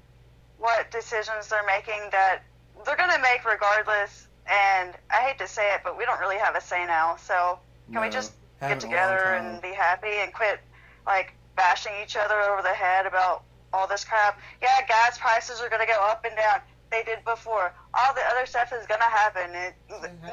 what decisions they're making that they're gonna make regardless. And I hate to say it, but we don't really have a say now. So can we just get in a long together and be happy and quit like bashing each other over the head about all this crap? Yeah, gas prices are gonna go up and down. They did before. All the other stuff is gonna happen. It,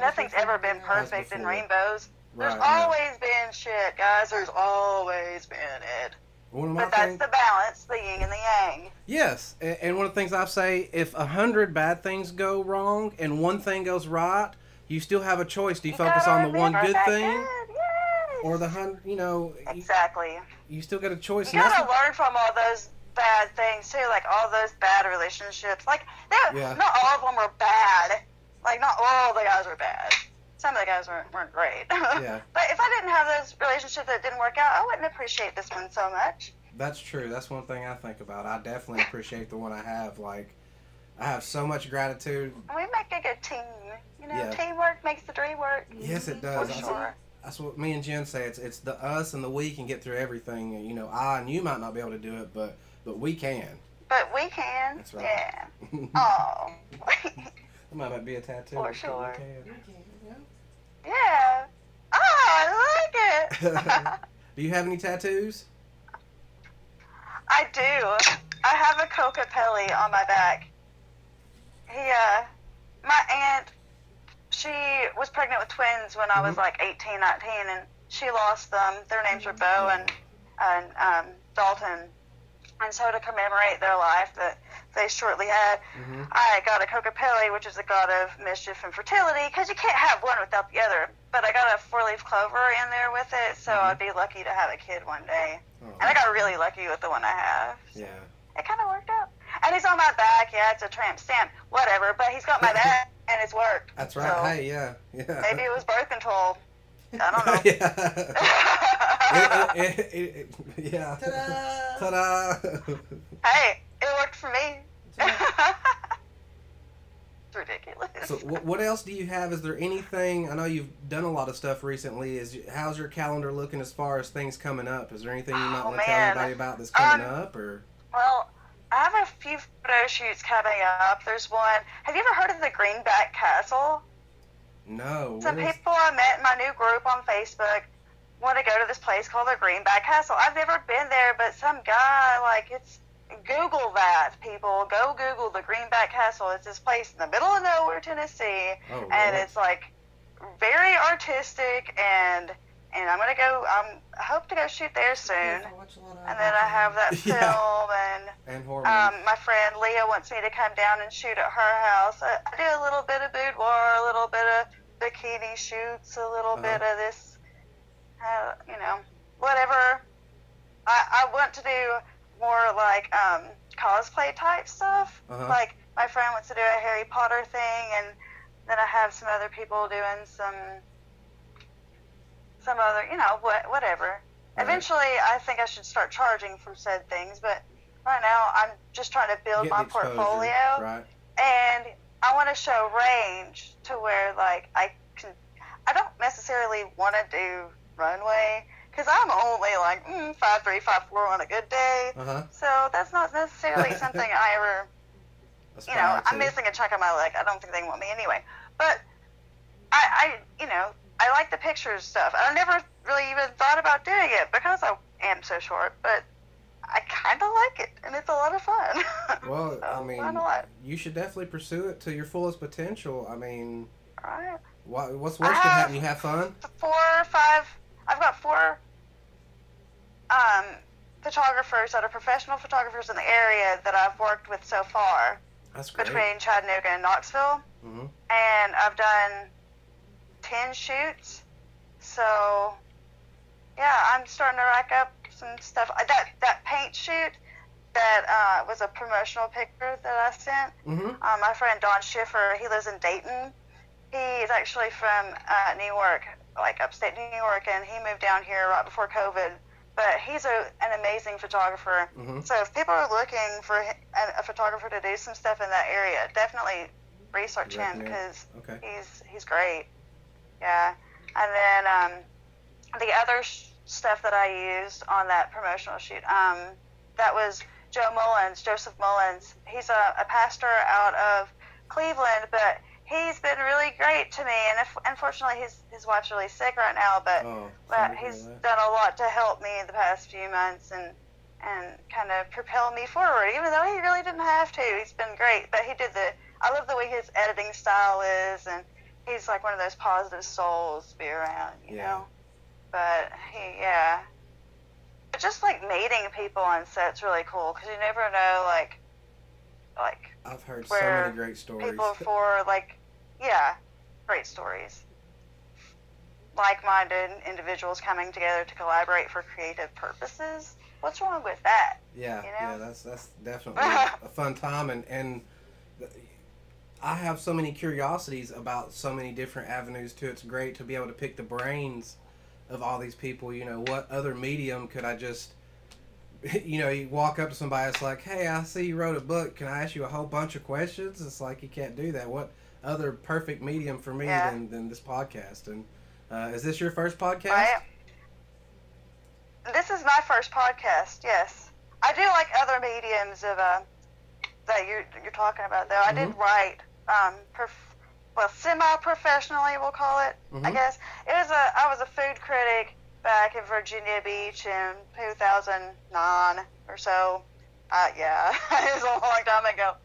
nothing's ever been perfect in rainbows. There's Right, yeah. always been shit, guys. There's always been it. One of my But that's things- the balance, the yin and the yang. Yes, a- and one of the things I say, if a hundred bad things go wrong and one thing goes right, you still have a choice. Do you, focus on the one good thing good, yes. or the hundred? You know, Exactly. you still got a choice. You gotta learn from all those bad things too, like all those bad relationships. Like, they're- Yeah. not all of them were bad. Like, not all the guys were bad. Some of the guys weren't, weren't great. Yeah. But if I didn't have those relationships that didn't work out, I wouldn't appreciate this one so much. That's true. That's one thing I think about. I definitely appreciate the one I have. Like, I have so much gratitude. We make a good team. You know, Yeah. teamwork makes the dream work. Yes, it For does. That's, sure. that's what me and Jen say. It's it's the us and the we can get through everything. And, You know, I and you might not be able to do it, but but we can. But we can. That's right. Yeah. Oh. that Oh. might be a tattoo. For We sure. can. Yeah. Oh, I like it. Do you have any tattoos? I do. I have a Kokopelli on my back. He, uh, my aunt, she was pregnant with twins when I was Mhm. like 18, 19, and she lost them. Their names were Bo and, and um, Dalton. And so to commemorate their life that they shortly had, hmm I got a Kokopelli, which is a god of mischief and fertility, because you can't have one without the other. But I got a four-leaf clover in there with it, so Mhm. I'd be lucky to have a kid one day. Oh, And I got really lucky with the one I have. yeah. It kind of worked out. And he's on my back. Yeah, it's a tramp stamp, whatever. But he's got my back, and it's worked. That's right. So hey, yeah, yeah. maybe it was birth control. I don't know. yeah. It- it- it- it- yeah. Ta-da! Ta-da! hey, it worked for me. It's ridiculous. So wh- what else do you have? Is there anything? I know you've done a lot of stuff recently. Is how's your calendar looking as far as things coming up? Is there anything you might Oh, want to tell anybody about that's coming Um, up? Or Well, I have a few photo shoots coming up. There's one. Have you ever heard of the Greenback Castle? No? Some what is- people I met in my new group on Facebook want to go to this place called the Greenback Castle. I've never been there, but some guy, like, it's. Google that, people. Go Google the Greenback Castle. It's this place in the middle of nowhere, Tennessee, oh, and Lord. it's like very artistic. And and I'm gonna go. Um, I hope to go shoot there soon. I watch a lot of And then I have that Yeah. film and and horror. um, my friend Leah wants me to come down and shoot at her house. I, I do a little bit of boudoir, a little bit of bikini shoots, a little Uh-huh. bit of this, uh, you know, whatever. I, I want to do more like um, cosplay type stuff. Uh-huh. Like my friend wants to do a Harry Potter thing, and then I have some other people doing some, some other, you know, what, whatever. Right. Eventually, I think I should start charging for said things, but right now I'm just trying to build Get my exposure, portfolio, Right. and I want to show range to where like I can. I don't necessarily want to do runway because I'm only like mm, five three, five four on a good day, Uh huh. so that's not necessarily something I ever. You know, I'm missing a chunk of my leg. I don't think they want me anyway, but I, I, you know, I like the pictures stuff. I never really even thought about doing it because I am so short, but I kind of like it, and it's a lot of fun. Well, I mean, why not? you should definitely pursue it to your fullest potential. I mean, Right. what, what's worse have- happen? You have fun. Four or five. I've got four um, photographers that are professional photographers in the area that I've worked with so far That's great. between Chattanooga and Knoxville, mm-hmm. and I've done ten shoots. So yeah, I'm starting to rack up some stuff. Uh, That that paint shoot that uh, was a promotional picture that I sent. hmm Um, my friend Don Schiffer, he lives in Dayton. He's actually from uh, New York, like upstate New York, and he moved down here right before COVID. But he's a, an amazing photographer. hmm So if people are looking for a, a photographer to do some stuff in that area, definitely research him because Okay. he's he's great. Yeah, and then um, the other sh- stuff that I used on that promotional shoot, um, that was Joe Mullins, Joseph Mullins. He's a, a pastor out of Cleveland, but he's been really great to me. And if, unfortunately, his his wife's really sick right now, but Oh, but sorry to hear he's done a lot to help me in the past few months and and kind of propel me forward. Even though he really didn't have to, he's been great. But he did the. I love the way his editing style is, and he's like one of those positive souls to be around, you Yeah. know. But he, yeah. But just like meeting people on set's really cool because you never know, like, like I've heard so many great stories. people for like, yeah, great stories. Like-minded individuals coming together to collaborate for creative purposes. What's wrong with that? Yeah, you know? yeah, that's that's definitely a fun time, and and I have so many curiosities about so many different avenues too. It's great to be able to pick the brains of all these people. You know, what other medium could I just, you know, you walk up to somebody, it's like, hey, I see you wrote a book. Can I ask you a whole bunch of questions? It's like you can't do that. What other perfect medium for me Yeah. than than this podcast? And uh, is this your first podcast? Right? This is my first podcast. Yes, I do like other mediums of uh, that you're you're talking about. Though I did Mm-hmm. write, um, well, semi-professionally, we'll call it. I Mhm. guess it was a I was a food critic back in Virginia Beach in 2009 or so. Uh, yeah, it was a long time ago,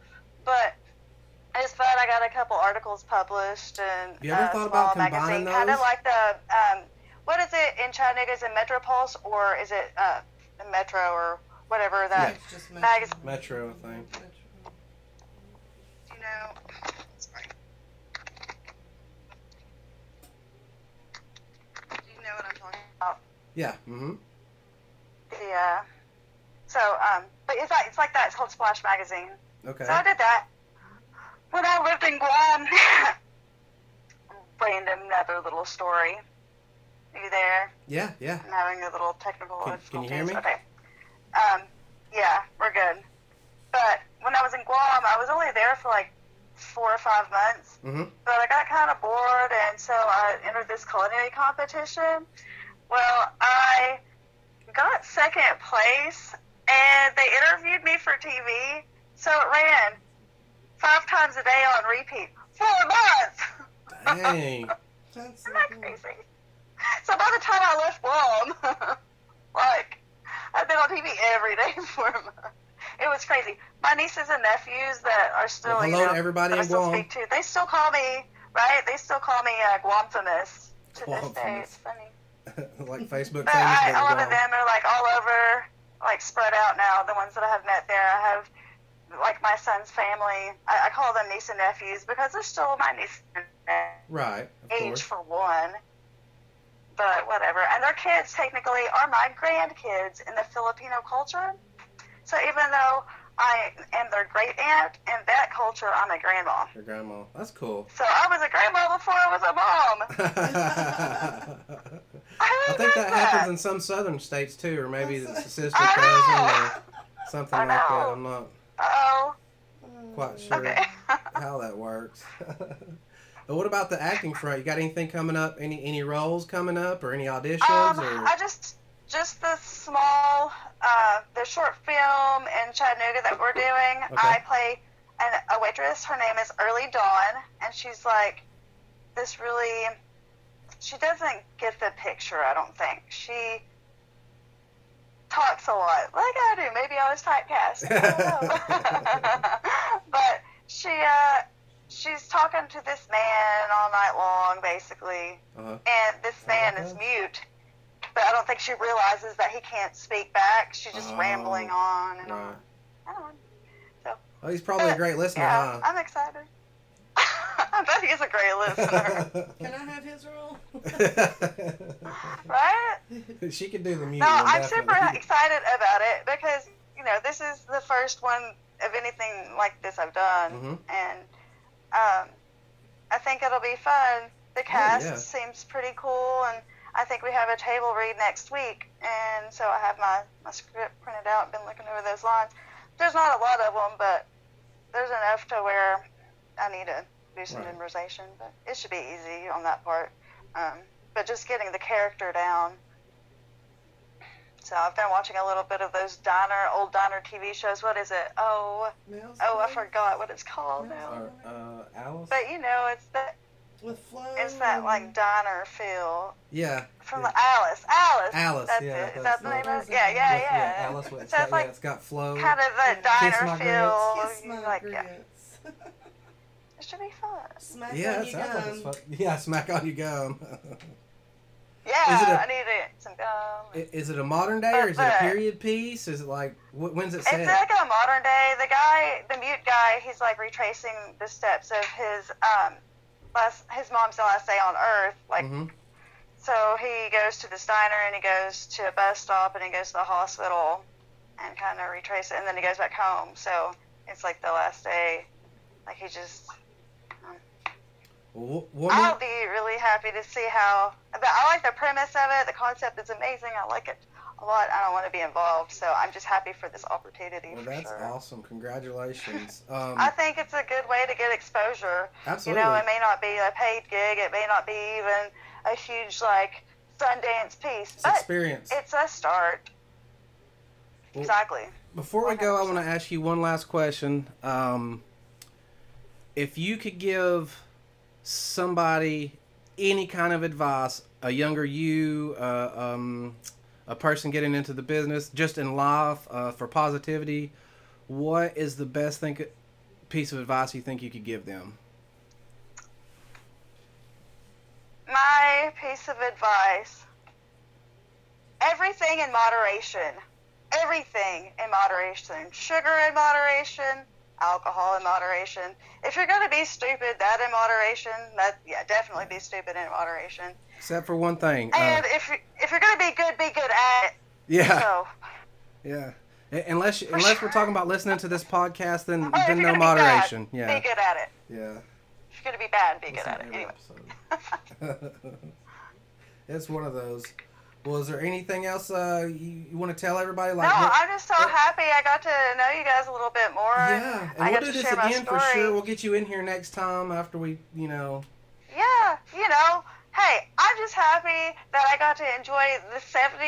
but. It's fun. I got a couple articles published and You ever uh, thought small about combining magazine, kind of like the um, what is it in Chattanooga? Is it Metropulse or is it uh, Metro or whatever that? It's just magazine- Metro thing. You know, sorry. Do you know what I'm talking about? Yeah. Mm-hmm. Yeah. So, um, but it's like it's like that. It's called Splash Magazine. Okay. So I did that when I lived in Guam. Random, another little story. Are you there? Yeah. Yeah. I'm having a little technical Can- can you hear me? Okay. Um, yeah, we're good. But when I was in Guam, I was only there for like four or five months. Mm-hmm. But I got kind of bored, and so I entered this culinary competition. Well, I got second place, and they interviewed me for TV. So it ran five times a day on repeat. Four months! Dang. That's Isn't that crazy? So by the time I left Guam, like, I've been on TV every day for a month. It was crazy. My nieces and nephews that are still, Well, you hello know, to everybody that I in still Guam. speak to, they still call me, right? They still call me uh, Guamfamous to this day. It's funny. like Facebook But I, a lot of them are like all over, like spread out now. The ones that I have met there, I have like my son's family. I, I call them niece and nephews because they're still my niece and nephews Right. Of age course. for one. But whatever. And their kids technically are my grandkids in the Filipino culture. So even though I am their great aunt in that culture, I'm a grandma. Your grandma. That's cool. So I was a grandma before I was a mom. I think that happens in some southern states too, or maybe it's a sister I cousin or something I like that. I'm not Oh, quite sure okay. how that works. but what about the acting front? You got anything coming up? Any any roles coming up, or any auditions? Um, or I just just the small, uh, the short film in Chattanooga that we're doing. Okay. I play an, a waitress. Her name is Early Dawn, and she's like this really. She doesn't get the picture. I don't think she talks a lot, like I do. Maybe I was typecast. I but she, uh, she's talking to this man all night long, basically uh-huh. and this man is mute. But I don't think she realizes that he can't speak back. She's just Oh, rambling on and right. on. I don't know. Oh, he's probably a great listener, Yeah, I'm excited. I bet he's a great listener, Can I have his role? right? she could do the music. No, I'm super excited about it because you know this is the first one of anything like this I've done, Mhm. and um, I think it'll be fun. The cast Oh, yeah. seems pretty cool, and I think we have a table read next week, and so I have my my script printed out, been looking over those lines. There's not a lot of them, but there's enough to where I need to do some Right. memorization, but it should be easy on that part. Um, but just getting the character down So I've been watching a little bit of those diner, old diner TV shows. What is it? Oh, oh, I forgot what it's called now. Or, uh, Alice. But you know, it's that With Flo. it's that like diner feel yeah. from yeah. the Alice. Alice. Alice, That's yeah, it. Is that the name of it? Yeah, yeah, With- yeah. Alice. With, it's So got, like yeah, it's got Flo. kind of that Kiss diner feel. Kiss my like, yeah. It should be fun. Smack yeah, on it you sounds like it's gum. fun. Yeah, smack on you gum. Yeah, Is it a- I need it. Some gum. Is it a modern day or is it a period piece? Is it like when's it set? It's like a modern day. The guy, the mute guy, he's like retracing the steps of his um last his mom's last day on Earth. Like, Mhm. so he goes to the diner and he goes to a bus stop and he goes to the hospital and kind of retrace it, and then he goes back home. So it's like the last day. Like he just. Wh- what I'll be really happy to see how. But I like the premise of it. The concept is amazing. I like it a lot. I don't want to be involved, so I'm just happy for this opportunity. well, that's sure. awesome. Congratulations. Um, I think it's a good way to get exposure. absolutely. You know, it may not be a paid gig, it may not be even a huge like Sundance piece, it's but experience. it's a start. Well, exactly. Before we go, I want to ask you one last question. Um, if you could give somebody any kind of advice, a younger you, uh, um, a person getting into the business, just in life, uh, for positivity, what is the best thing, piece of advice you think you could give them? My piece of advice: everything in moderation. Everything in moderation. Sugar in moderation. Alcohol in moderation. If you're gonna be stupid, that in moderation. That yeah, definitely be stupid in moderation. Except for one thing. Uh, And if you- if you're gonna be good, be good at it. yeah, So yeah. Unless unless we're talking about listening to this podcast, then then no be bad, moderation. Yeah, Be good at it. yeah. If you're gonna be bad, be good at it. Anyway. it's one of those. Well, is there anything else uh, you, you want to tell everybody? No, Like, what- I'm just so what- happy I got to know you guys a little bit more. yeah, and I we'll do to this again for sure. We'll get you in here next time after we, you know. Yeah, you know, hey, I'm just happy that I got to enjoy the 70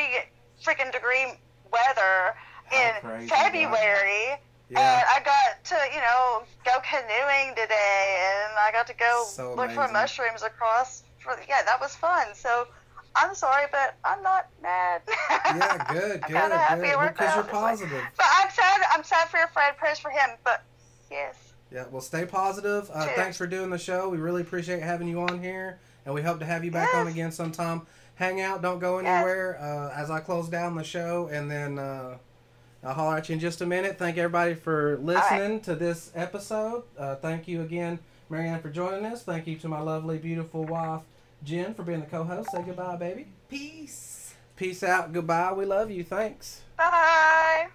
freaking degree weather How in crazy, February. Yeah. And I got to, you know, go canoeing today, and I got to go So look for mushrooms across. For yeah, that was fun. So I'm sorry, but I'm not mad. Yeah, good, I'm good, happy good. it worked Because you're positive. But I'm sad. I'm sad for your friend. Prayers for him. But yes, Yeah, well, stay positive. Uh, thanks for doing the show. We really appreciate having you on here, and we hope to have you back on again sometime. Hang out, don't go Yes. anywhere. Uh, as I close down the show, and then uh, I'll holler at you in just a minute. Thank everybody for listening to this episode. Uh, thank you again, Marianne, for joining us. Thank you to my lovely, beautiful wife, Jen, for being the co-host. Say goodbye, baby. Peace. Peace out. Goodbye. We love you. Thanks. bye.